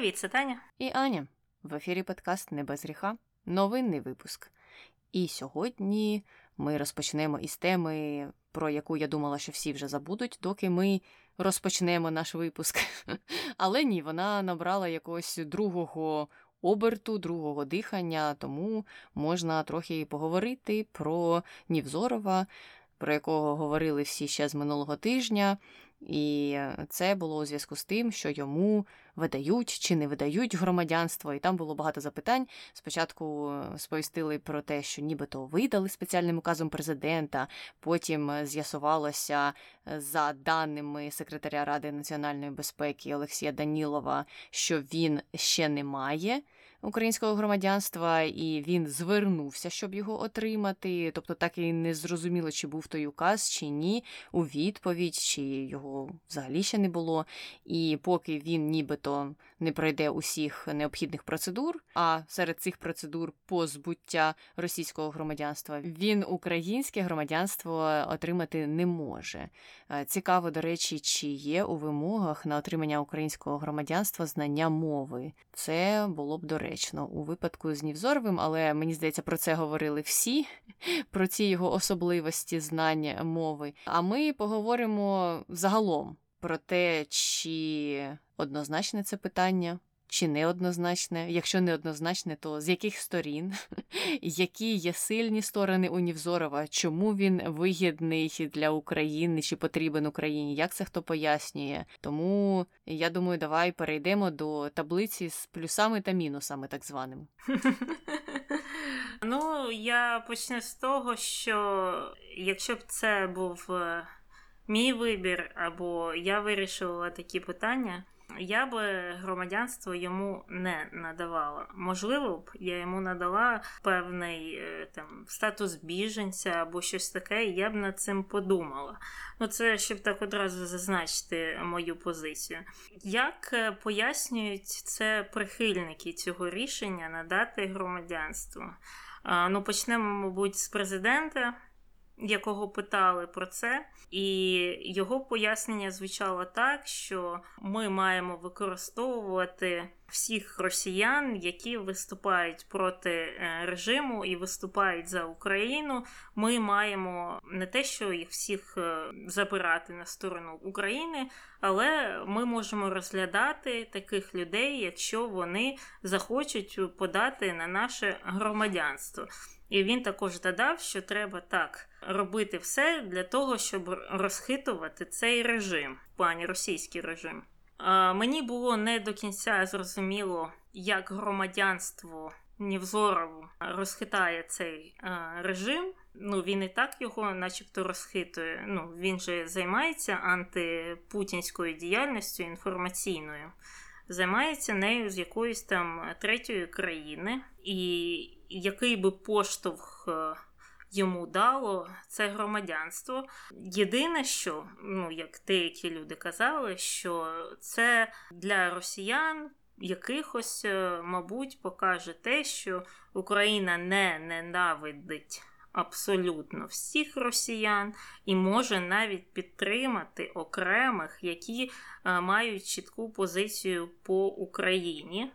Привіт, це Таня. І Аня. В ефірі подкаст Не без гріха. Новинний випуск. І сьогодні ми розпочнемо із теми, про яку я думала, що всі вже забудуть, доки ми розпочнемо наш випуск. Але ні, вона набрала якогось другого оберту, другого дихання, тому можна трохи поговорити про Нівзорова, про якого говорили всі ще з минулого тижня. І це було у зв'язку з тим, що йому видають чи не видають громадянство, і там було багато запитань. Спочатку сповістили про те, що нібито видали спеціальним указом президента. Потім з'ясувалося за даними секретаря Ради національної безпеки Олексія Данілова, що він ще не має українського громадянства, і він звернувся, щоб його отримати. Тобто, так і не зрозуміло, чи був той указ, чи ні, у відповідь, чи його взагалі ще не було. І поки він нібито не пройде усіх необхідних процедур, а серед цих процедур позбуття російського громадянства, він українське громадянство отримати не може. Е, цікаво, до речі, чи є у вимогах на отримання українського громадянства знання мови. Це було б доречно у випадку з Нівзоровим, але мені здається, про це говорили всі, про ці його особливості знання мови. А ми поговоримо загалом про те, чи однозначне це питання чи неоднозначне? Якщо неоднозначне, то з яких сторін? Які є сильні сторони у Нівзорова? Чому він вигідний для України чи потрібен Україні? Як це хто пояснює? Тому я думаю, давай перейдемо до таблиці з плюсами та мінусами, так званими. Ну, я почну з того, що якщо б це був е, мій вибір, або я вирішила такі питання я би громадянство йому не надавала. Можливо б, я йому надала певний е, там статус біженця або щось таке, і я б над цим подумала. Ну, це щоб так одразу зазначити мою позицію. Як е, пояснюють це прихильники цього рішення надати громадянство? Ну, почнемо, мабуть, з президента якого питали про це, і його пояснення звучало так, що ми маємо використовувати всіх росіян, які виступають проти е, режиму і виступають за Україну. Ми маємо не те, що їх всіх е, забирати на сторону України, але ми можемо розглядати таких людей, якщо вони захочуть подати на наше громадянство. І він також додав, що треба так робити все для того, щоб розхитувати цей режим, в плані російський режим. Мені було не до кінця зрозуміло, як громадянство Нівзорову розхитає цей режим. Ну, він і так його, начебто, розхитує. Ну, він же займається антипутінською діяльністю інформаційною, займається нею з якоїсь там третьої країни, і який би поштовх е, йому дало це громадянство. Єдине, що, ну як деякі люди казали, що це для росіян. Якихось, е, мабуть, покаже те, що Україна не ненавидить абсолютно всіх росіян і може навіть підтримати окремих, які е, мають чітку позицію по Україні.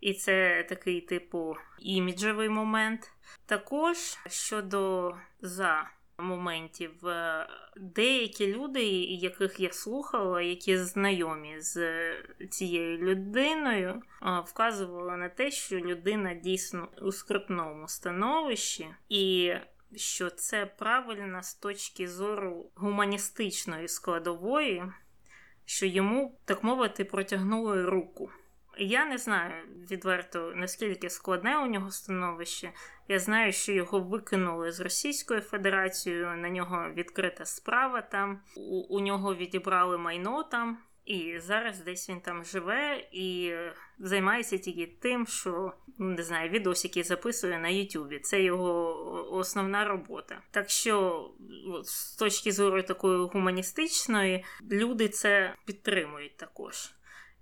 І це такий, типу, іміджевий момент. Також щодо за моментів, е, деякі люди, яких я слухала, які знайомі з цією людиною, е, вказували на те, що людина дійсно у скрипному становищі, і що це правильно з точки зору гуманістичної складової, що йому, так мовити, протягнули руку. Я не знаю відверто наскільки складне у нього становище. Я знаю, що його викинули з Російською Федерацією, на нього відкрита справа там, у, у нього відібрали майно там, і зараз десь він там живе і займається тільки тим, що ну, не знаю, відосики записує на Ютубі. Це його основна робота. Так що, з точки зору такої гуманістичної, люди це підтримують також.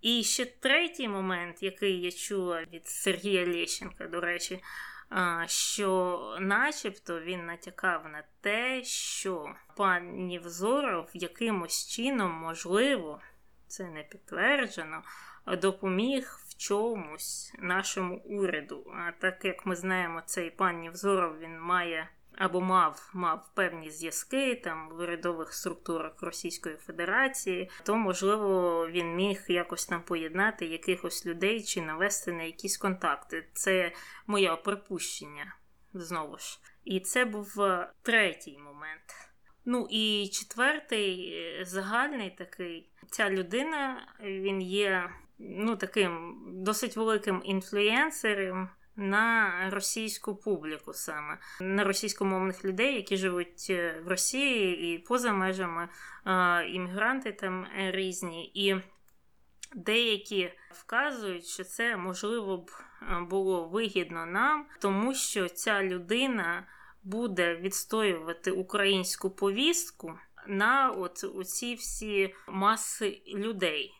І ще третій момент, який я чула від Сергія Лещенка, до речі, що начебто він натякав на те, що пан Нівзоров якимось чином, можливо, це не підтверджено, допоміг в чомусь нашому уряду. А так як ми знаємо, цей пан Нівзоров він має або мав мав певні зв'язки там в урядових структурах Російської Федерації, то можливо він міг якось там поєднати якихось людей чи навести на якісь контакти. Це моє припущення знову ж. І це був е, третій момент. Ну і четвертий е, загальний такий. Ця людина він є ну таким досить великим інфлюєнсером на російську публіку саме на російськомовних людей, які живуть е, в Росії і поза межами іммігранти там різні. І деякі вказують, що це можливо б було вигідно нам, тому що ця людина буде відстоювати українську повістку на от ці всі маси людей.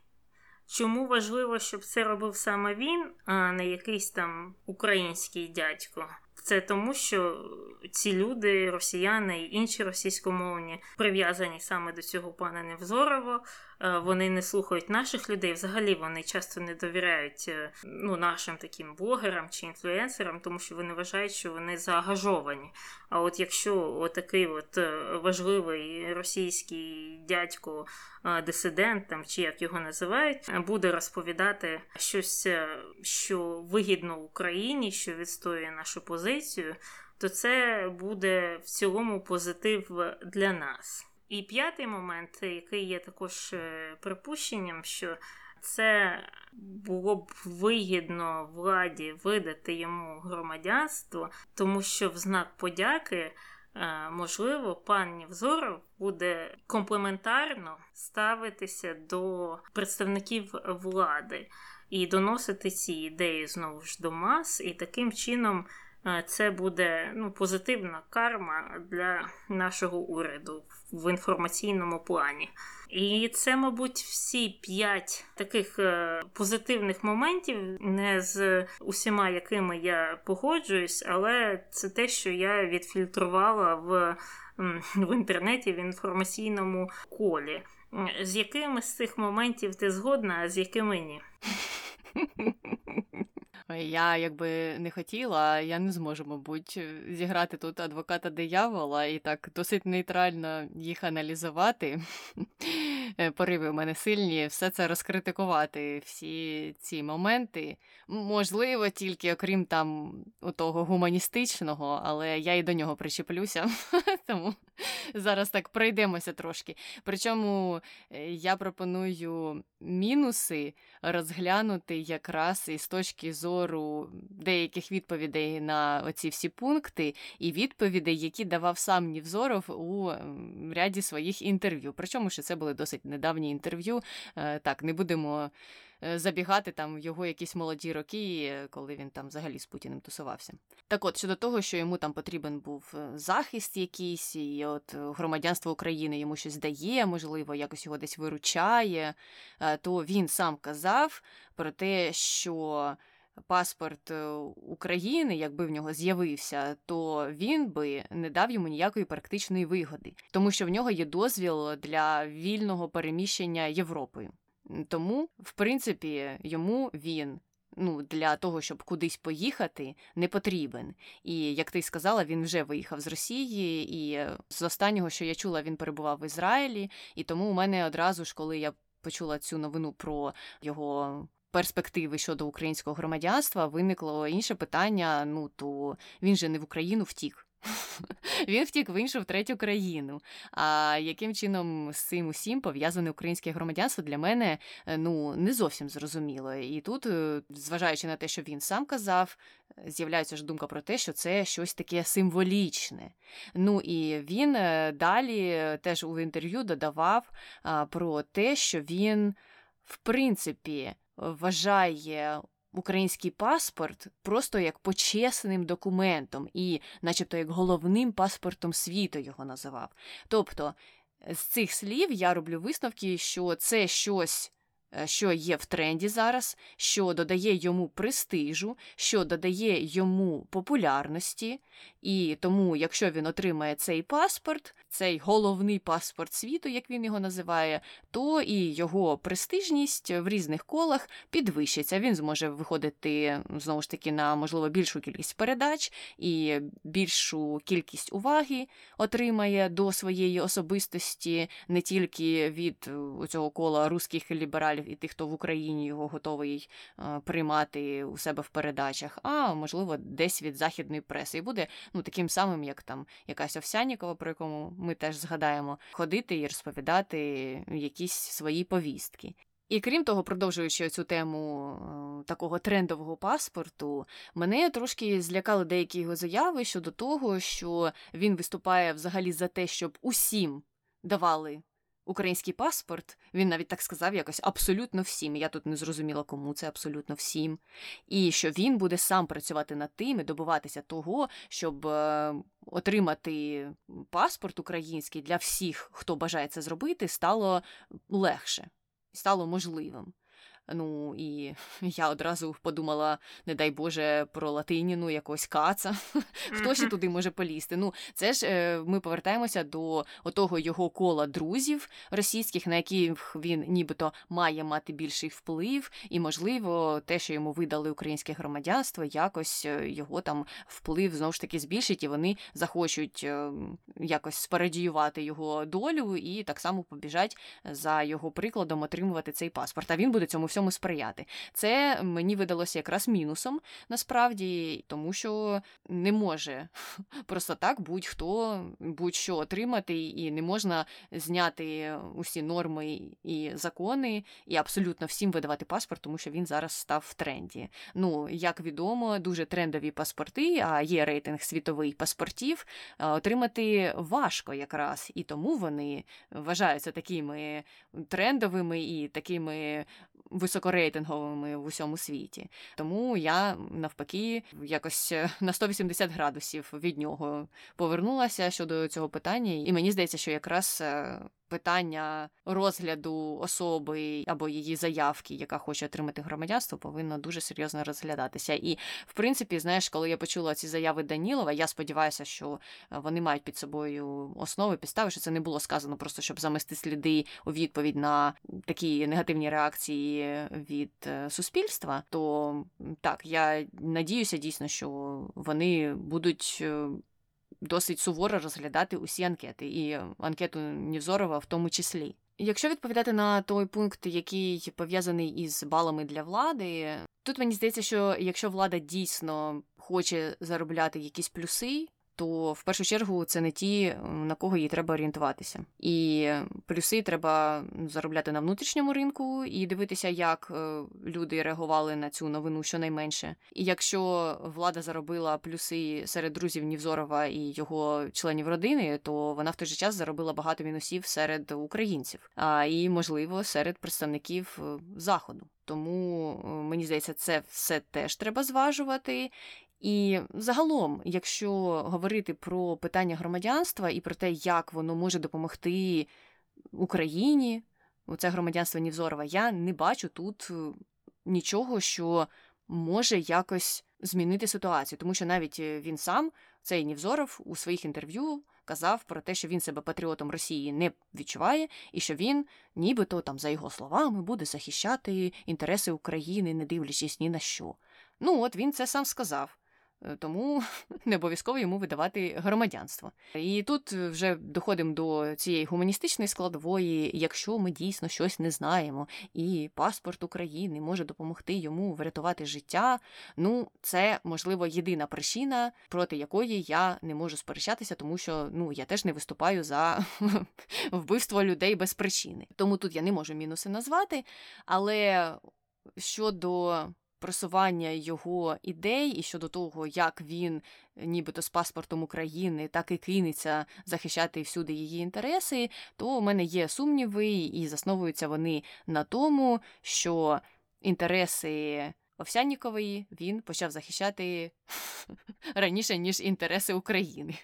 Чому важливо, щоб це робив саме він, а не якийсь там український дядько? Це тому, що ці люди, росіяни і інші російськомовні, прив'язані саме до цього пана Невзорова. Е, вони не слухають наших людей. Взагалі вони часто не довіряють е, ну, нашим таким блогерам чи інфлюенсерам, тому що вони вважають, що вони заангажовані. А от якщо отакий от е, важливий російський дядько, дисидент там чи як його називають, буде розповідати щось, що вигідно Україні, що відстоює нашу позицію, то це буде в цілому позитив для нас. І п'ятий момент, який є також е, припущенням, що це було б вигідно владі видати йому громадянство, тому що в знак подяки. Е, можливо, пан Нівзоров буде комплементарно ставитися до представників влади і доносити ці ідеї знову ж до мас, і таким чином це буде ну, позитивна карма для нашого уряду в інформаційному плані. І це, мабуть, всі п'ять таких е, позитивних моментів, не з усіма, якими я погоджуюсь, але це те, що я відфільтрувала в, в інтернеті в інформаційному колі. З якими з цих моментів ти згодна, а з якими ні? Я якби не хотіла, я не зможу, мабуть, зіграти тут адвоката диявола і так досить нейтрально їх аналізувати. Е, пориви у мене сильні, все це розкритикувати, всі ці моменти. Можливо, тільки окрім там того гуманістичного, але я і до нього причеплюся. Тому зараз так пройдемося трошки. Причому е, я пропоную мінуси розглянути якраз із точки зору деяких відповідей на оці всі пункти, і відповідей, які давав сам Нівзоров у ряді своїх інтерв'ю. Причому що це були досить недавні інтерв'ю. Е, так, не будемо. Е, забігати там в його якісь молоді роки, коли він там взагалі з Путіним тусувався. Так от, щодо того, що йому там потрібен був е, захист якийсь, і от громадянство України йому щось дає, можливо, якось його десь виручає, то він сам казав про те, що. Паспорт України, якби в нього з'явився, то він би не дав йому ніякої практичної вигоди, тому що в нього є дозвіл для вільного переміщення Європою. Тому, в принципі, йому він. Ну, для того, щоб кудись поїхати, не потрібен. І як ти сказала, він вже виїхав з Росії, і з останнього, що я чула, він перебував в Ізраїлі. І тому у мене одразу ж, коли я почула цю новину про його перспективи щодо українського громадянства, виникло інше питання: ну то він же не в Україну втік. Він втік в іншу в третю країну. А яким чином з цим усім пов'язане українське громадянство для мене е, ну не зовсім зрозуміло. І тут, е, зважаючи на те, що він сам казав, з'являється ж думка про те, що це щось таке символічне. Ну і він е, далі теж у інтерв'ю додавав про те, що він, в принципі, вважає український паспорт просто як почесним документом і, начебто, як головним паспортом світу його називав. Тобто, з цих слів я роблю висновки, що це щось. Е, що є в тренді зараз, що додає йому престижу, що додає йому популярності, і тому, якщо він отримає цей паспорт, цей головний паспорт світу, як він його називає, то і його престижність в різних колах підвищиться. Він зможе виходити знову ж таки на можливо більшу кількість передач і більшу кількість уваги отримає до своєї особистості не тільки від цього кола русських лібералів і тих, хто в Україні його готовий приймати у себе в передачах, а можливо, десь від західної преси, і буде ну таким самим, як там якась Овсянікова, про якому ми теж згадаємо, ходити і розповідати якісь свої повістки. І крім того, продовжуючи цю тему е, такого трендового паспорту, мене трошки злякали деякі його заяви щодо того, що він виступає взагалі за те, щоб усім давали український паспорт. Він навіть так сказав якось абсолютно всім. Я тут не зрозуміла, кому це абсолютно всім. І що він буде сам працювати над тим і добиватися того, щоб е, отримати паспорт український для всіх, хто бажає це зробити, стало легше, стало можливим. Ну і я одразу подумала, не дай Боже, про Латиніну, якогось каца. Хто ще туди може полізти? Ну, це ж е, ми повертаємося до отого його кола друзів російських, на яких він нібито має мати більший вплив, і, можливо, те, що йому видали українське громадянство, якось е, його там вплив знову ж таки збільшить, і вони захочуть е, якось спарадіювати його долю і так само побіжать за його прикладом отримувати цей паспорт. А він буде цьому всьому цьому сприяти. Це мені видалося якраз мінусом насправді, тому що не може просто так будь-хто будь-що отримати, і не можна зняти усі норми і закони, і абсолютно всім видавати паспорт, тому що він зараз став в тренді. Ну, як відомо, дуже трендові паспорти, а є рейтинг світових паспортів, отримати важко якраз, і тому вони вважаються такими трендовими і такими високорейтинговими в усьому світі. Тому я навпаки якось е, на 180 градусів від нього повернулася щодо цього питання, і мені здається, що якраз е, питання розгляду особи або її заявки, яка хоче отримати громадянство, повинно дуже серйозно розглядатися. І, в принципі, знаєш, коли я почула ці заяви Данілова, я сподіваюся, що е, вони мають під собою основи підстави, що це не було сказано просто, щоб замести сліди у відповідь на такі негативні реакції від е, суспільства. То так, я надіюся дійсно, що вони будуть е, досить суворо розглядати усі анкети, і анкету Нівзорова в тому числі. Якщо відповідати на той пункт, який пов'язаний із балами для влади, тут мені здається, що якщо влада дійсно хоче заробляти якісь плюси, то в першу чергу це не ті, на кого їй треба орієнтуватися. І плюси треба заробляти на внутрішньому ринку і дивитися, як е, люди реагували на цю новину щонайменше. І якщо влада заробила плюси серед друзів Нівзорова і його членів родини, то вона в той же час заробила багато мінусів серед українців, а і можливо серед представників е, заходу. Тому е, мені здається, це все теж треба зважувати. І загалом, якщо говорити про питання громадянства і про те, як воно може допомогти Україні, це громадянство Нівзорова, я не бачу тут е, нічого, що може якось змінити ситуацію, тому що навіть е, він сам, цей Нівзоров, у своїх інтерв'ю казав про те, що він себе патріотом Росії не відчуває, і що він, нібито там, за його словами, буде захищати інтереси України, не дивлячись ні на що. Ну, от він це сам сказав. Е, тому не обов'язково йому видавати громадянство. І тут вже доходимо до цієї гуманістичної складової, якщо ми дійсно щось не знаємо, і паспорт України може допомогти йому врятувати життя. Ну, це можливо єдина причина, проти якої я не можу сперечатися, тому що ну я теж не виступаю за вбивство людей без причини. Тому тут я не можу мінуси назвати, але щодо просування його ідей і щодо того, як він, нібито з паспортом України, так і кинеться захищати всюди її інтереси, то у мене є сумніви, і засновуються вони на тому, що інтереси Овсяннікової він почав захищати раніше, ніж інтереси України.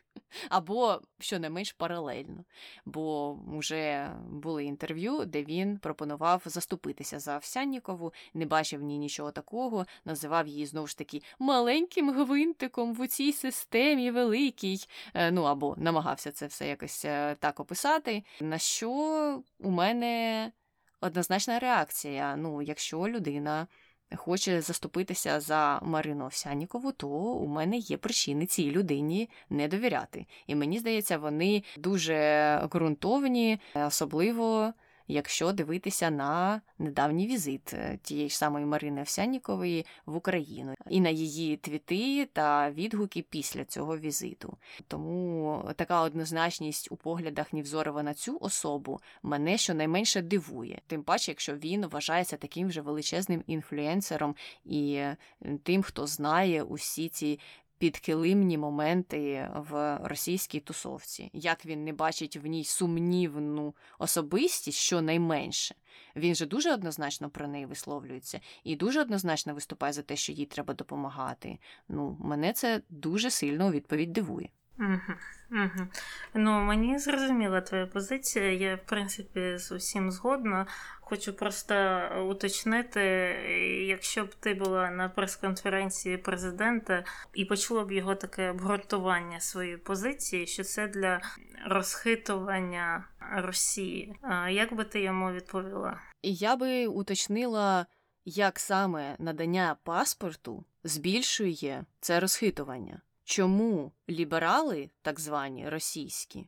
або що не менш паралельно. Бо вже були інтерв'ю, де він пропонував заступитися за Овсяннікову, не бачив в ній нічого такого, називав її знову ж таки маленьким гвинтиком в цій системі великій. Е, ну або намагався це все якось е, так описати. На що у мене однозначна реакція. Ну, якщо людина хоче заступитися за Марину Овсянікову, то у мене є причини цій людині не довіряти. І мені здається, вони дуже ґрунтовні, особливо якщо дивитися на недавній візит е, тієї ж самої Марини Овсяннікової в Україну і на її твіти та відгуки після цього візиту. Тому така однозначність у поглядах Нівзорова на цю особу мене щонайменше дивує, тим паче, якщо він вважається таким вже величезним інфлюенсером і е, тим, хто знає усі ці підкилимні моменти в російській тусовці, як він не бачить в ній сумнівну особистість, що найменше. Він же дуже однозначно про неї висловлюється і дуже однозначно виступає за те, що їй треба допомагати. Ну, мене це дуже сильно у відповідь дивує. Угу. Ну, мені зрозуміла твоя позиція. Я, в принципі, з усім згодна. Хочу просто уточнити, якщо б ти була на прес-конференції президента і почула б його таке обґрунтування своєї позиції, що це для розхитування Росії. Як би ти йому відповіла? Я би уточнила, як саме надання паспорту збільшує це розхитування. Чому ліберали, так звані російські,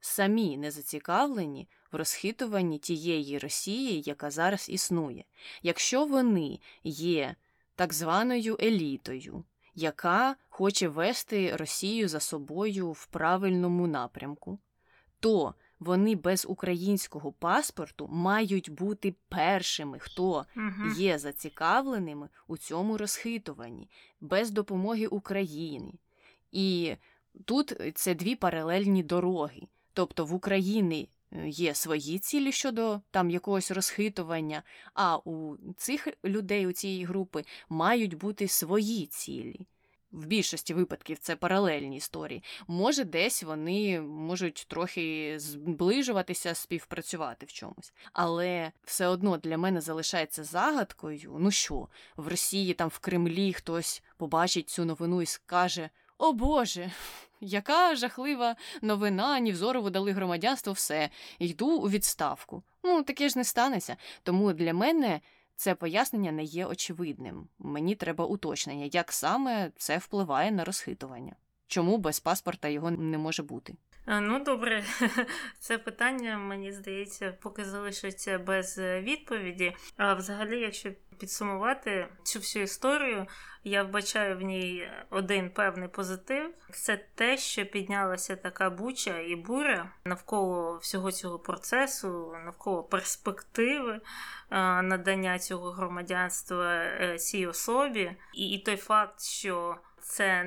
самі не зацікавлені в розхитуванні тієї Росії, яка зараз існує, якщо вони є так званою елітою, яка хоче вести Росію за собою в правильному напрямку, то вони без українського паспорту мають бути першими, хто є зацікавленими у цьому розхитуванні, без допомоги України. І тут це дві паралельні дороги. Тобто в Україні е, є свої цілі щодо там якогось розхитування, а у цих людей, у цієї групи, мають бути свої цілі. В більшості випадків це паралельні історії. Може, десь вони можуть трохи зближуватися, співпрацювати в чомусь. Але все одно для мене залишається загадкою. Ну що, в Росії, там в Кремлі хтось побачить цю новину і скаже: О Боже, яка жахлива новина, Нівзорову дали громадянство, все, йду у відставку. Ну, таке ж не станеться. Тому для мене це пояснення не є очевидним. Мені треба уточнення, як саме це впливає на розхитування. Чому без паспорта його не може бути? Ну, добре, це питання, мені здається, поки залишиться без відповіді. А взагалі, якщо підсумувати цю всю історію, я вбачаю в ній один певний позитив. Це те, що піднялася така буча і буря навколо всього цього процесу, навколо перспективи надання цього громадянства е, цій особі, і той факт, що це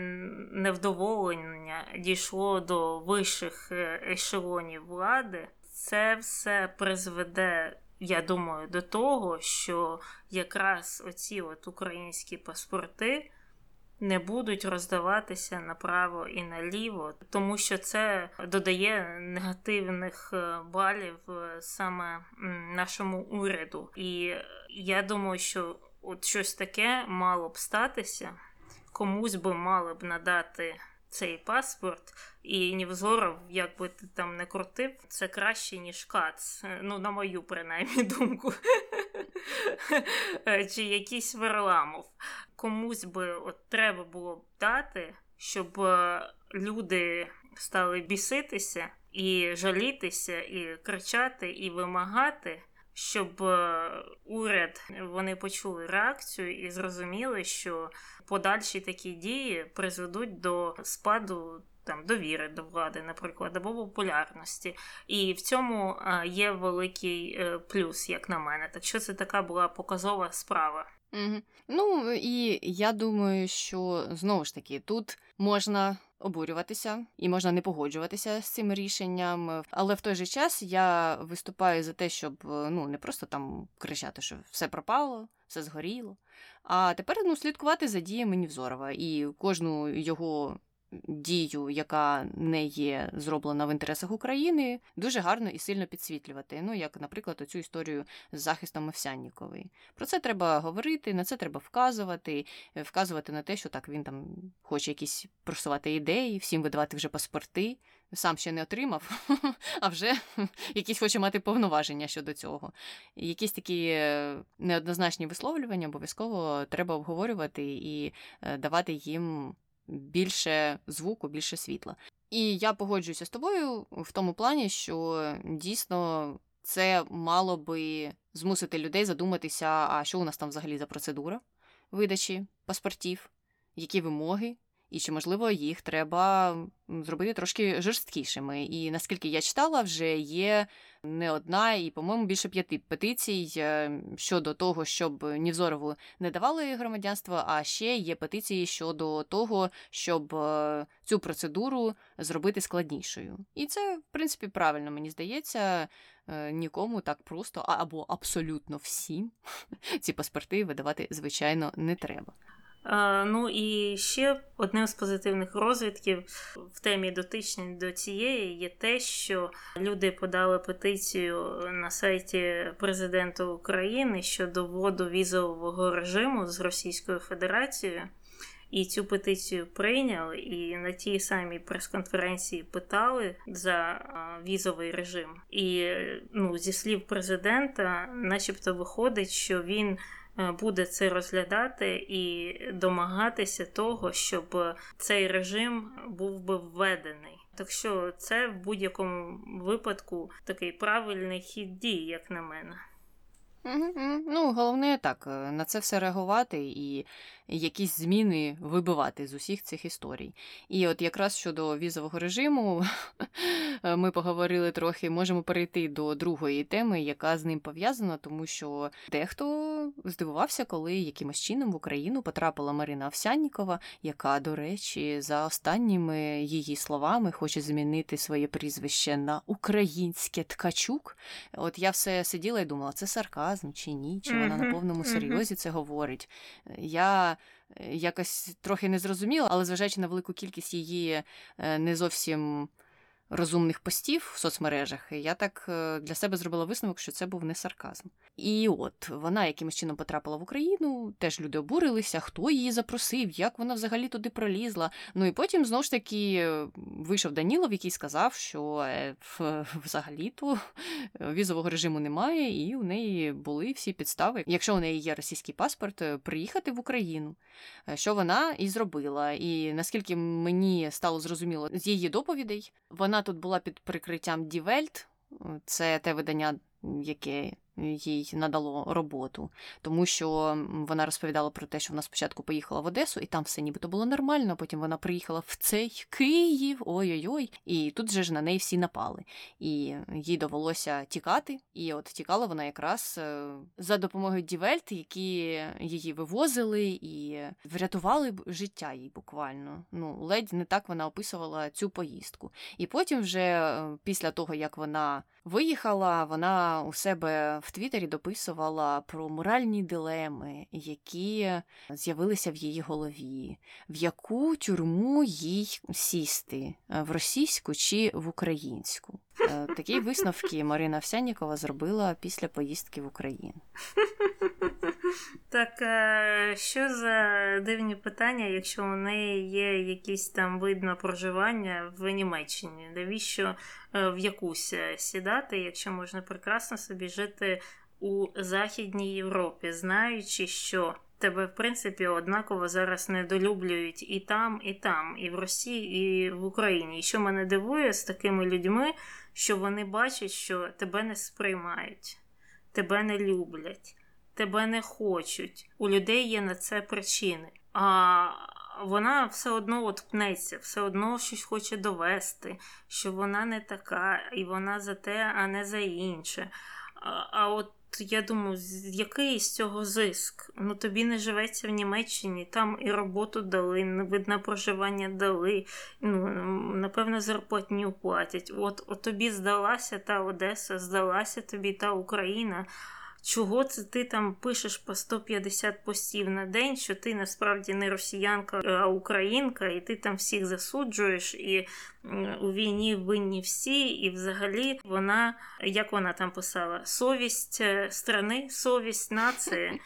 невдоволення дійшло до вищих е, ешелонів влади, це все призведе, я думаю, до того, що якраз оці от українські паспорти не будуть роздаватися направо і наліво, тому що це додає негативних е, балів е, саме нашому уряду. І я думаю, що от щось таке мало б статися комусь би мали б надати цей паспорт, і Нівзоров, як би ти там не крутив, це краще, ніж Кац. Ну, на мою принаймні думку. Чи якийсь Варламов. Комусь би от треба було б дати, щоб е, люди стали біситися і жалітися, і кричати, і вимагати. Щоб е, уряд вони почули реакцію і зрозуміли, що подальші такі дії призведуть до спаду там довіри до влади, наприклад, або популярності. І в цьому є великий е, плюс, як на мене. Так що це така була показова справа. Угу. Ну і я думаю, що знову ж таки тут можна обурюватися і можна не погоджуватися з цим рішенням, але в той же час я виступаю за те, щоб е, ну не просто там кричати, що все пропало, все згоріло. А тепер ну, слідкувати за діями Нівзорова і кожну його дію, яка не є зроблена в інтересах України, дуже гарно і сильно підсвітлювати. Ну, як, наприклад, оцю історію з захистом Овсяннікової. Про це треба говорити, на це треба вказувати, вказувати на те, що так він там хоче якісь просувати ідеї, всім видавати вже паспорти. Сам ще не отримав, а вже якісь хоче мати повноваження щодо цього. Якісь такі е, неоднозначні висловлювання обов'язково треба обговорювати і е, давати їм більше звуку, більше світла. І я погоджуюся з тобою в тому плані, що дійсно це мало би змусити людей задуматися, а що у нас там взагалі за процедура видачі паспортів, які вимоги, і чи, можливо, їх треба зробити трошки жорсткішими. І наскільки я читала, вже є не одна, і, по-моєму, більше п'яти петицій е, щодо того, щоб Нівзорову не давали громадянство, а ще є петиції щодо того, щоб е, цю процедуру зробити складнішою. І це, в принципі, правильно, мені здається. Е, нікому так просто або абсолютно всім ці паспорти видавати, звичайно, не треба. Ну і ще одним з позитивних розвідків в темі дотичні до цієї є те, що люди подали петицію на сайті президента України щодо вводу візового режиму з Російською Федерацією. І цю петицію прийняли, і на тій самій прес-конференції питали за візовий режим. І ну, зі слів президента, начебто, виходить, що він Е, буде це розглядати і домагатися того, щоб цей режим був би введений. Так що це в будь-якому випадку такий правильний хід дій, як на мене. Ну, головне так, е, на це все реагувати і якісь зміни вибивати з усіх цих історій. І от якраз щодо візового режиму ми поговорили трохи, можемо перейти до другої теми, яка з ним пов'язана, тому що дехто здивувався, коли якимось чином в Україну потрапила Марина Овсяннікова, яка, до речі, за останніми її словами хоче змінити своє прізвище на українське ткачук. От я все сиділа і думала, це сарказм чи ні, чи вона на повному серйозі це говорить. Я Е, якось трохи не зрозуміла, але зважаючи на велику кількість її е, не зовсім розумних постів в соцмережах, я так е, для себе зробила висновок, що це був не сарказм. І от вона якимось чином потрапила в Україну, теж люди обурилися, хто її запросив, як вона взагалі туди пролізла. Ну і потім знову ж таки вийшов Данілов, який сказав, що взагалі-то візового режиму немає, і у неї були всі підстави, якщо у неї є російський паспорт, приїхати в Україну. Що вона і зробила. І наскільки мені стало зрозуміло з її доповідей, вона тут була під прикриттям Die Welt, це те видання, яке їй надало роботу, тому що вона розповідала про те, що вона спочатку поїхала в Одесу, і там все нібито було нормально. Потім вона приїхала в цей Київ, ой-ой-ой, і тут же ж на неї всі напали. І їй довелося тікати. І от тікала вона якраз е, за допомогою Die Welt, які її вивозили і врятували життя їй буквально. Ну, ледь не так вона описувала цю поїздку. І потім, вже е, після того як вона виїхала, вона у себе в Твіттері дописувала про моральні дилеми, які з'явилися в її голові, в яку тюрму їй сісти в російську чи в українську. Е, такі висновки Марина Овсянікова зробила після поїздки в Україну. Так, е, що за дивні питання, якщо у неї є якісь там видно проживання в Німеччині? Навіщо е, в якусь сідати, якщо можна прекрасно собі жити у Західній Європі, знаючи, що тебе, в принципі, однаково зараз недолюблюють і там, і там, і в Росії, і в Україні. І що мене дивує з такими людьми, що вони бачать, що тебе не сприймають, тебе не люблять, тебе не хочуть. У людей є на це причини. А вона все одно от пнеться, все одно щось хоче довести, що вона не така, і вона за те, а не за інше. А, а от я думаю, який з цього зиск? Ну тобі не живеться в Німеччині, там і роботу дали, видно проживання дали, ну, напевно, зарплатню платять. От, от тобі здалася та Одеса, здалася тобі та Україна. Чого це ти там пишеш по 150 постів на день, що ти насправді не росіянка, а українка, і ти там всіх засуджуєш, і у війні винні всі, і взагалі вона, як вона там писала, совість е, страни, совість нації е,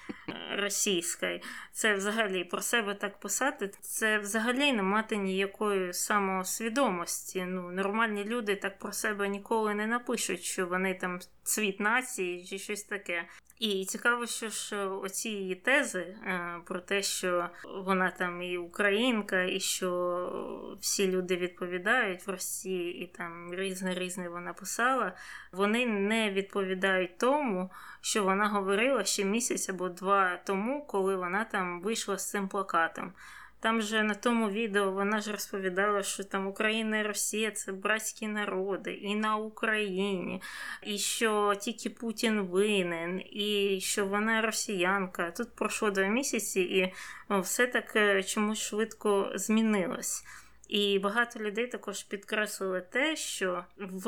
російської. Це взагалі про себе так писати, це взагалі не мати ніякої самосвідомості. Ну, Нормальні люди так про себе ніколи не напишуть, що вони там цвіт нації чи щось таке. І цікаво, що ж е, оці її тези е, про те, що вона там і українка, і що всі люди відповідають в Росії, і там різне різне вона писала, вони не відповідають тому, що вона говорила ще місяць або два тому, коли вона там вийшла з цим плакатом. Там же на тому відео вона ж розповідала, що там Україна і Росія це братські народи, і на Україні, і що тільки Путін винен, і що вона росіянка. Тут пройшло два місяці, і все так е, чомусь швидко змінилось. І багато людей також підкреслили те, що в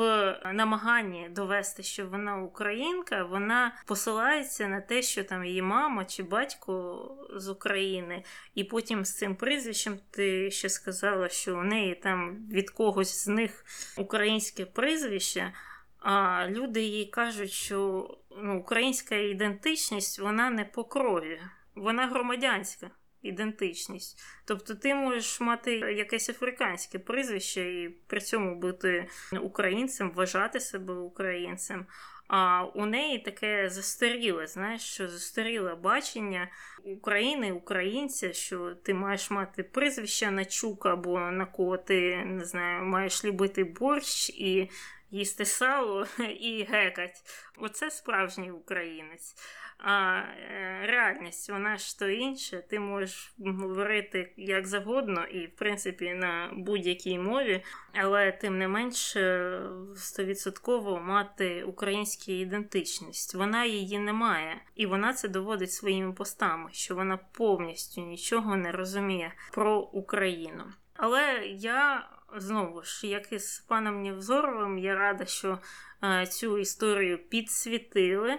намаганні довести, що вона українка, вона посилається на те, що там її мама чи батько з України, і потім з цим прізвищем ти ще сказала, що у неї там від когось з них українське прізвище. А люди їй кажуть, що ну, українська ідентичність вона не по крові, вона громадянська ідентичність. Тобто ти можеш мати якесь африканське прізвище і при цьому бути українцем, вважати себе українцем. А у неї таке застаріле, знаєш, що застаріле бачення України, українця, що ти маєш мати прізвище на чук або на кого ти не знаю, маєш любити борщ і їсти сало і гекать. Оце справжній українець. А е, реальність, вона ж то інше. Ти можеш говорити як завгодно, і, в принципі, на будь-якій мові, але тим не менш е, стовідсотково мати українську ідентичність. Вона її не має, і вона це доводить своїми постами, що вона повністю нічого не розуміє про Україну. Але я знову ж, як і з паном Невзоровим, я рада, що е, цю історію підсвітили.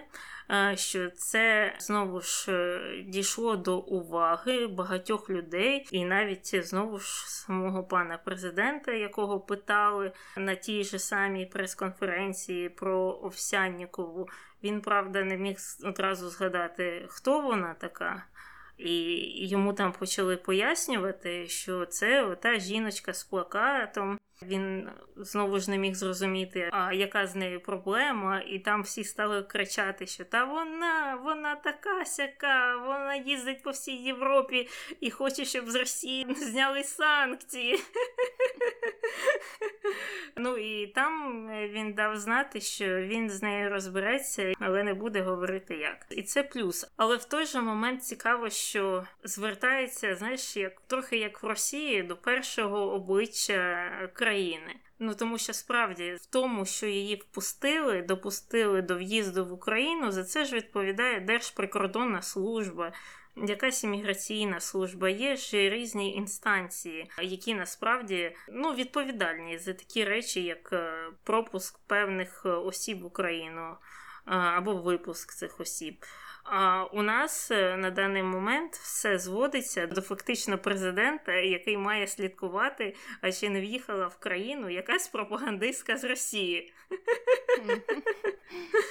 Е, що це знову ж е, дійшло до уваги багатьох людей, і навіть знову ж самого пана президента, якого питали на тій же самій прес-конференції про Овсяннікову. Він правда не міг одразу згадати, хто вона така. І йому там почали пояснювати, що це ота жіночка з плакатом. Він знову ж не міг зрозуміти, а яка з нею проблема, і там всі стали кричати, що та вона, вона така сяка, вона їздить по всій Європі і хоче, щоб з Росії зняли санкції. Ну і там він дав знати, що він з нею розбереться, але не буде говорити як. І це плюс. Але в той же момент цікаво, що звертається, знаєш, як трохи як в Росії до першого обличчя країни. Ну тому що справді в тому, що її впустили, допустили до в'їзду в Україну, за це ж відповідає Держприкордонна служба. Якась імміграційна служба, є ж різні інстанції, які насправді ну, відповідальні за такі речі, як е, пропуск певних е, осіб в Україну або випуск цих осіб. А у нас е, на даний момент все зводиться до фактично президента, який має слідкувати, а чи не в'їхала в країну якась пропагандистка з Росії.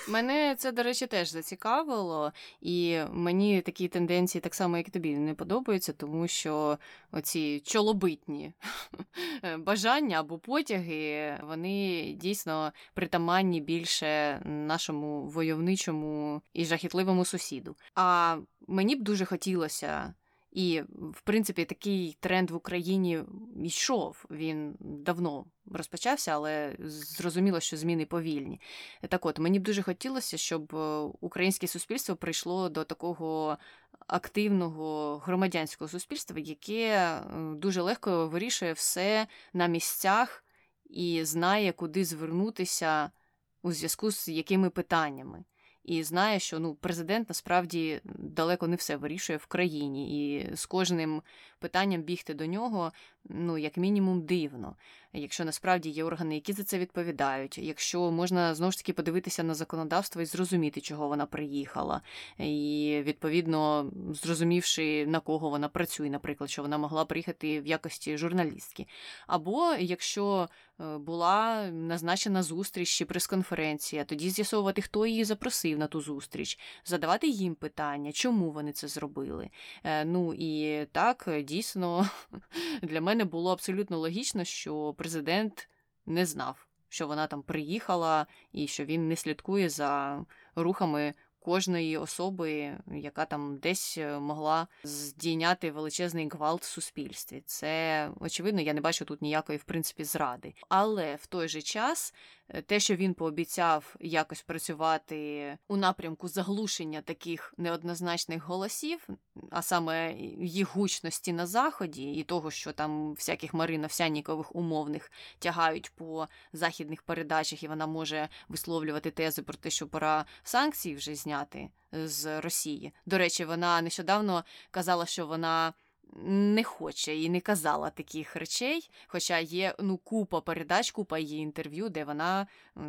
Мене це, до речі, теж зацікавило, і мені такі тенденції, так само, як і тобі, не подобаються, тому що оці чолобитні бажання або потяги, вони дійсно притаманні більше нашому войовничому і жахітливому сусіду. А мені б дуже хотілося. І, в принципі, такий тренд в Україні йшов. Він давно розпочався, але зрозуміло, що зміни повільні. Так от, мені б дуже хотілося, щоб е, українське суспільство прийшло до такого активного громадянського суспільства, яке е, дуже легко вирішує все на місцях і знає, куди звернутися у зв'язку з якими питаннями. І знає, що ну президент насправді далеко не все вирішує в країні, і з кожним питанням бігти до нього, ну як мінімум, дивно. Якщо насправді є органи, які за це відповідають, якщо можна знову ж таки подивитися на законодавство і зрозуміти, чого вона приїхала, і відповідно зрозумівши на кого вона працює, наприклад, що вона могла приїхати в якості журналістки. Або якщо е, була назначена зустріч чи прес-конференція, тоді з'ясовувати, хто її запросив на ту зустріч, задавати їм питання, чому вони це зробили. Е, ну і так дійсно для мене було абсолютно логічно, що президент не знав, що вона там приїхала, і що він не слідкує за рухами кожної особи, яка там десь е, могла здійняти величезний гвалт в суспільстві. Це очевидно, я не бачу тут ніякої, в принципі, зради. Але в той же час те, що він пообіцяв якось працювати у напрямку заглушення таких неоднозначних голосів, а саме їх гучності на заході, і того, що там всяких Марина Овсянікових умовних тягають по західних передачах, і вона може висловлювати тези про те, що пора санкції вже зняти з Росії. До речі, вона нещодавно казала, що вона не хоче і не казала таких речей. Хоча є ну купа передач, купа її інтерв'ю, де вона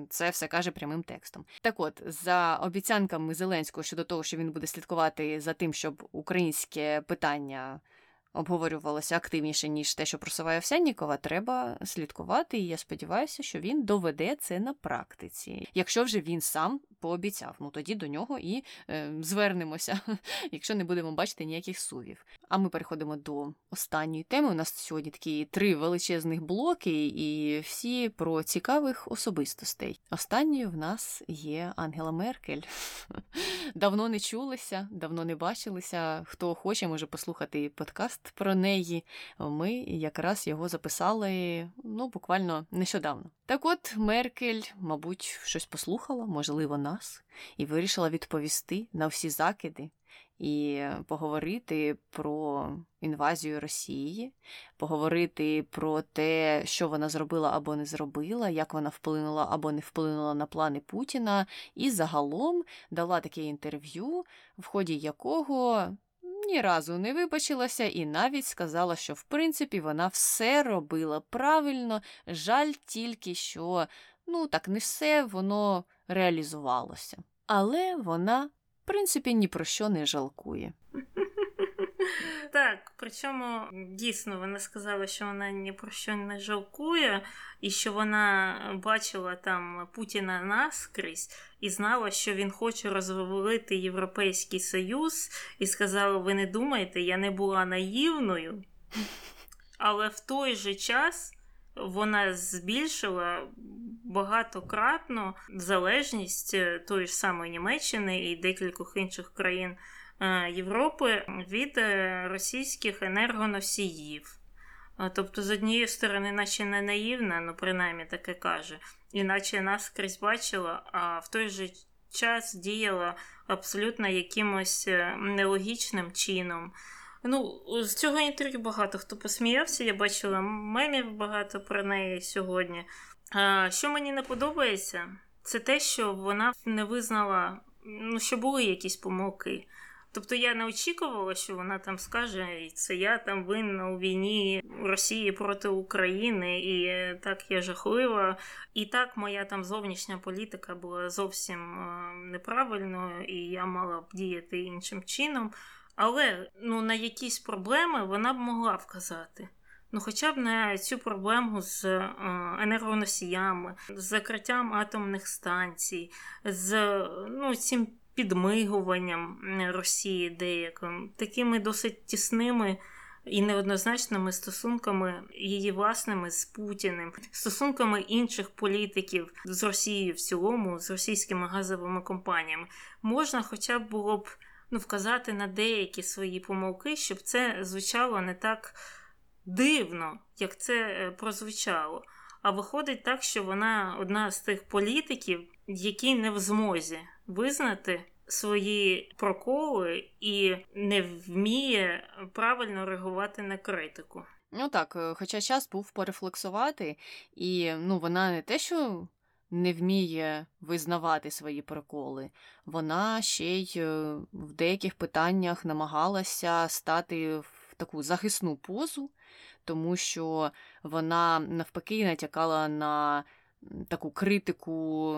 це все каже прямим текстом. Так от, за обіцянками Зеленського щодо того, що він буде слідкувати за тим, щоб українське питання обговорювалося активніше, ніж те, що просуває Овсяннікова, треба слідкувати, і я сподіваюся, що він доведе це на практиці. Якщо вже він сам пообіцяв, ну тоді до нього і е, звернемося, якщо не будемо бачити ніяких сувів. А ми переходимо до останньої теми. У нас сьогодні такі три величезних блоки, і всі про цікавих особистостей. Останньою в нас є Ангела Меркель. Давно не чулися, давно не бачилися. Хто хоче, може послухати подкаст про неї. Ми якраз його записали ну, буквально нещодавно. Так от Меркель, мабуть, щось послухала, можливо, нас, і вирішила відповісти на всі закиди і поговорити про інвазію Росії, поговорити про те, що вона зробила або не зробила, як вона вплинула або не вплинула на плани Путіна, і загалом дала таке інтерв'ю, в ході якого. Ні разу не вибачилася і навіть сказала, що в принципі вона все робила правильно, жаль тільки що ну так не все воно реалізувалося. Але вона, в принципі, ні про що не жалкує. Так, причому дійсно вона сказала, що вона ні про що не жалкує, і що вона бачила там Путіна наскрізь і знала, що він хоче розвалити Європейський Союз, і сказала: ви не думайте, я не була наївною. Але в той же час вона збільшила багатократно залежність е, тої ж самої Німеччини і декількох інших країн Європи від е, російських енергоносіїв. Тобто, з однієї сторони, наче не наївна, ну принаймні таке каже, іначе нас скрізь бачила, а в той же час діяла абсолютно якимось нелогічним чином. Ну, з цього інтерв'ю багато хто посміявся, я бачила мемів багато про неї сьогодні. А, Що мені не подобається, це те, що вона не визнала, ну, що були якісь помилки. Тобто я не очікувала, що вона там скаже, це я там винна у війні Росії проти України, і так я жахлива. І так моя там зовнішня політика була зовсім неправильною, і я мала б діяти іншим чином. Але ну, на якісь проблеми вона б могла вказати. Ну, хоча б на цю проблему з е, енергоносіями, з закриттям атомних станцій, з ну, цим підмигуванням Росії деяким, такими досить тісними і неоднозначними стосунками її власними з Путіним, стосунками інших політиків з Росією в цілому, з російськими газовими компаніями, можна хоча б було б ну, вказати на деякі свої помилки, щоб це звучало не так дивно, як це е, прозвучало. А виходить так, що вона одна з тих політиків, які не в змозі визнати свої проколи і не вміє правильно реагувати на критику. Ну так, е, хоча час був порефлексувати, і ну, вона не те, що не вміє визнавати свої приколи. Вона ще й е, в деяких питаннях намагалася стати в таку захисну позу, тому що вона навпаки натякала на таку критику,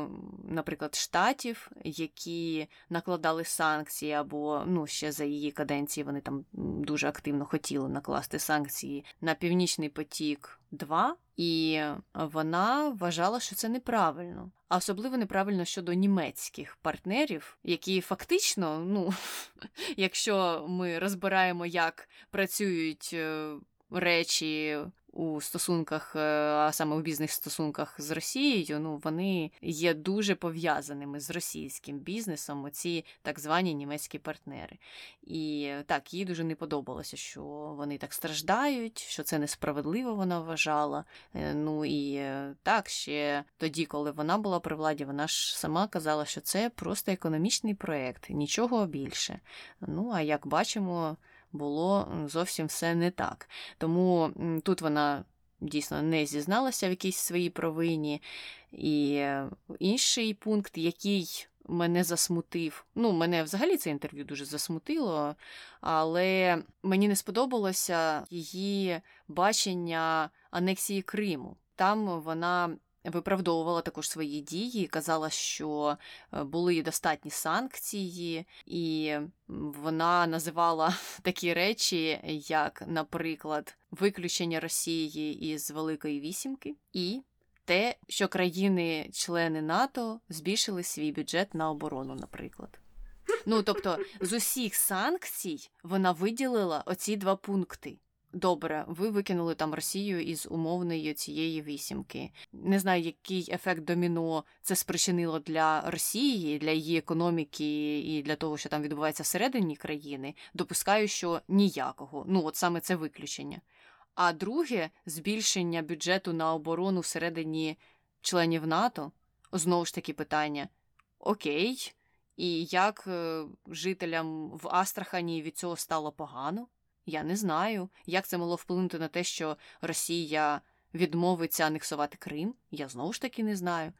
наприклад, штатів, які накладали санкції, або ну ще за її каденції вони там дуже активно хотіли накласти санкції на Північний потік. 2, і вона вважала, що це неправильно, а особливо неправильно щодо німецьких партнерів, які фактично, ну якщо ми розбираємо, як працюють е, речі у стосунках, е, а саме у бізнес-стосунках з Росією, ну вони є дуже пов'язаними з російським бізнесом, оці так звані німецькі партнери. І так, їй дуже не подобалося, що вони так страждають, що це несправедливо вона вважала. Е, ну і е, так, ще тоді, коли вона була при владі, вона ж сама казала, що це просто економічний проєкт, нічого більше. Ну а як бачимо було зовсім все не так. Тому тут вона дійсно не зізналася в якійсь своїй провині. І е, інший пункт, який мене засмутив, ну, мене взагалі це інтерв'ю дуже засмутило, але мені не сподобалося її бачення анексії Криму. Там вона виправдовувала також свої дії, казала, що е, були достатні санкції, і вона називала такі речі, як, наприклад, виключення Росії із Великої Вісімки, і те, що країни-члени НАТО збільшили свій бюджет на оборону, наприклад. Ну тобто з усіх санкцій вона виділила оці два пункти. Добре, ви викинули там Росію із умовної цієї вісімки. Не знаю, який ефект доміно це спричинило для Росії, для її економіки і для того, що там відбувається всередині країни. Допускаю, що ніякого. Ну, от саме це виключення. А друге, збільшення бюджету на оборону всередині членів НАТО знову ж таки питання: Окей, і як е, жителям в Астрахані від цього стало погано? Я не знаю, як це могло вплинути на те, що Росія відмовиться анексувати Крим. Я знову ж таки не знаю.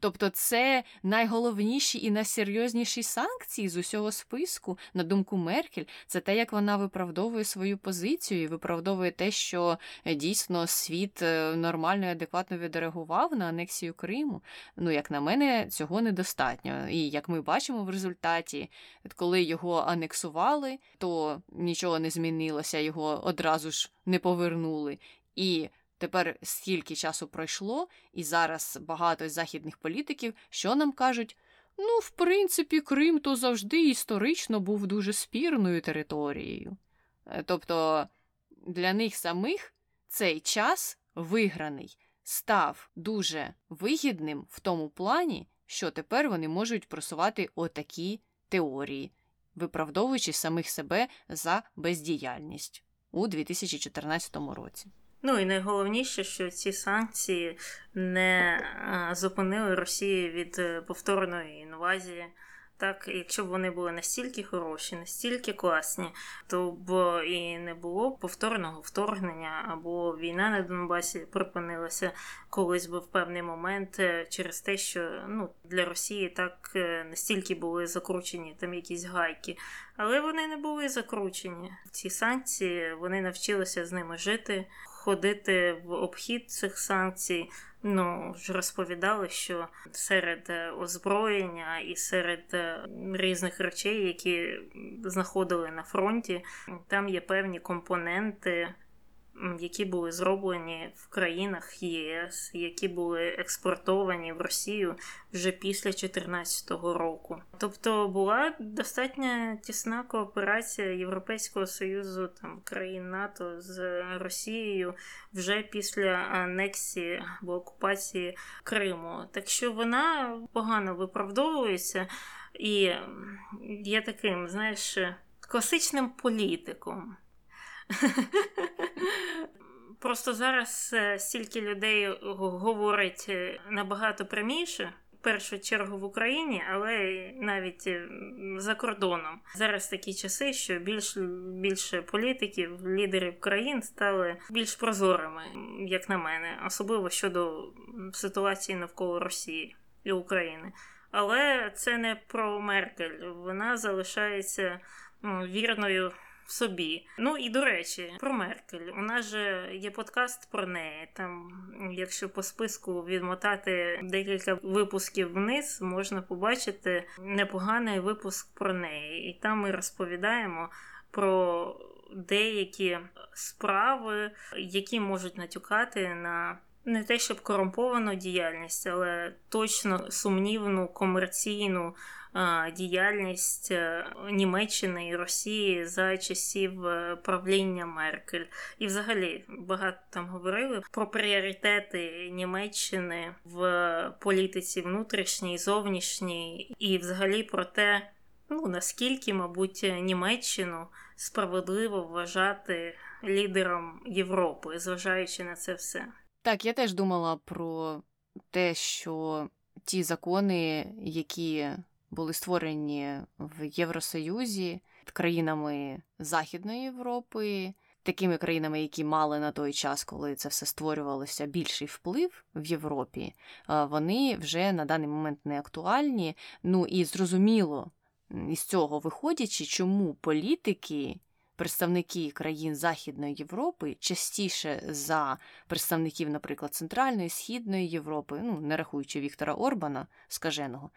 Тобто, це найголовніші і найсерйозніші санкції з усього списку, на думку Меркель, це те, як вона виправдовує свою позицію і виправдовує те, що е, дійсно світ е, нормально і адекватно відреагував на анексію Криму. Ну, як на мене, цього недостатньо. І як ми бачимо в результаті, коли його анексували, то нічого не змінилося, його одразу ж не повернули. І Тепер скільки часу пройшло, і зараз багато західних політиків, що нам кажуть, ну, в принципі, Крим то завжди історично був дуже спірною територією. Е, тобто для них самих цей час виграний став дуже вигідним в тому плані, що тепер вони можуть просувати отакі теорії, виправдовуючи самих себе за бездіяльність у 2014 році. Ну і найголовніше, що ці санкції не зупинили Росію від е, повторної інвазії. Так, якщо б вони були настільки хороші, настільки класні, то б і не було повторного вторгнення, або війна на Донбасі припинилася колись би в певний момент е, через те, що ну, для Росії так е, настільки були закручені там якісь гайки. Але вони не були закручені. Ці санкції вони навчилися з ними жити ходити в обхід цих санкцій. Ну, ж розповідали, що серед е, озброєння і серед е, різних речей, які знаходили на фронті, там є певні компоненти які були зроблені в країнах ЄС, які були експортовані в Росію вже після 2014 року. Тобто була достатньо тісна кооперація Європейського союзу там країн НАТО з Росією вже після анексії або окупації Криму. Так що вона погано виправдовується і є таким, знаєш, класичним політиком. Просто зараз е, стільки людей говорить е, набагато пряміше першу чергу в Україні, але навіть е, за кордоном. Зараз такі часи, що більш більше політиків, лідерів країн стали більш прозорими, як на мене, особливо щодо ситуації навколо Росії і України. Але це не про Меркель. Вона залишається ну, вірною собі. Ну і до речі, про Меркель. У нас же є подкаст про неї. Там, якщо по списку відмотати декілька випусків вниз, можна побачити непоганий випуск про неї. І там ми розповідаємо про деякі справи, які можуть натюкати на. Не те, щоб корумповану діяльність, але точно сумнівну комерційну діяльність е, Німеччини і Росії за часів е, правління Меркель. І, взагалі, багато там говорили про пріоритети Німеччини в політиці внутрішній, зовнішній, і взагалі про те, ну наскільки, мабуть, Німеччину справедливо вважати лідером Європи, зважаючи на це все. Так, я теж думала про те, що ті закони, які були створені в Євросоюзі країнами Західної Європи, такими країнами, які мали на той час, коли це все створювалося, більший вплив в Європі, вони вже на даний момент не актуальні. Ну і зрозуміло із цього виходячи, чому політики. Представники країн Західної Європи частіше за представників, наприклад, Центральної, Східної Європи, ну не рахуючи Віктора Орбана скаженого,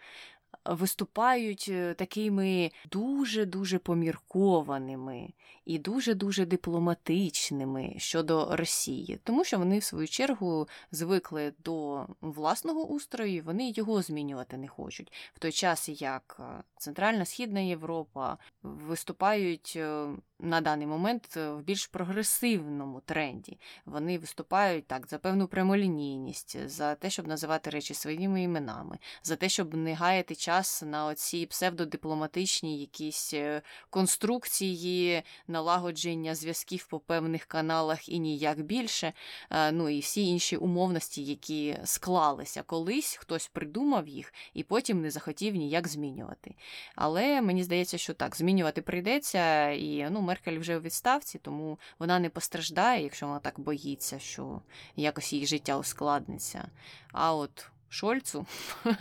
виступають е, такими дуже-дуже поміркованими і дуже-дуже дипломатичними щодо Росії, тому що вони, в свою чергу, звикли до власного устрою, вони його змінювати не хочуть. В той час як е, Центральна Східна Європа виступають е, на даний момент в більш прогресивному тренді. Вони виступають так за певну прямолінійність, за те, щоб називати речі своїми іменами, за те, щоб не гаяти час на оці псевдодипломатичні якісь е, конструкції, налагодження зв'язків по певних каналах і ніяк більше. Е, ну і всі інші умовності, які склалися колись, хтось придумав їх і потім не захотів ніяк змінювати. Але мені здається, що так, змінювати прийдеться, і ну, Меркель вже у відставці, тому вона не постраждає, якщо вона так боїться, що якось її життя ускладниться. А от Шольцу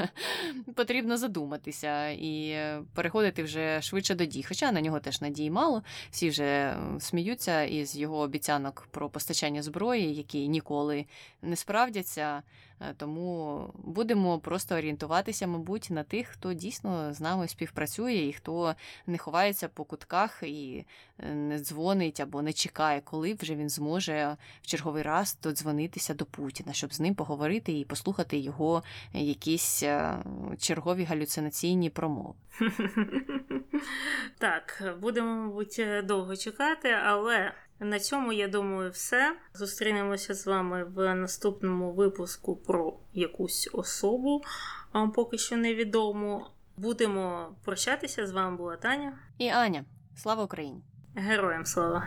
потрібно задуматися і переходити вже швидше до дій. Хоча на нього теж надій мало. Всі вже сміються із його обіцянок про постачання зброї, які ніколи не справдяться. Е, тому будемо просто орієнтуватися, мабуть, на тих, хто дійсно з нами співпрацює і хто не ховається по кутках і не дзвонить або не чекає, коли вже він зможе в черговий раз додзвонитися до Путіна, щоб з ним поговорити і послухати його якісь е, чергові галюцинаційні промови. Так, будемо, мабуть, довго чекати, але. На цьому, я думаю, все. Зустрінемося з вами в наступному випуску про якусь особу, вам поки що невідомо. Будемо прощатися. З вами була Таня і Аня. Слава Україні! Героям слава!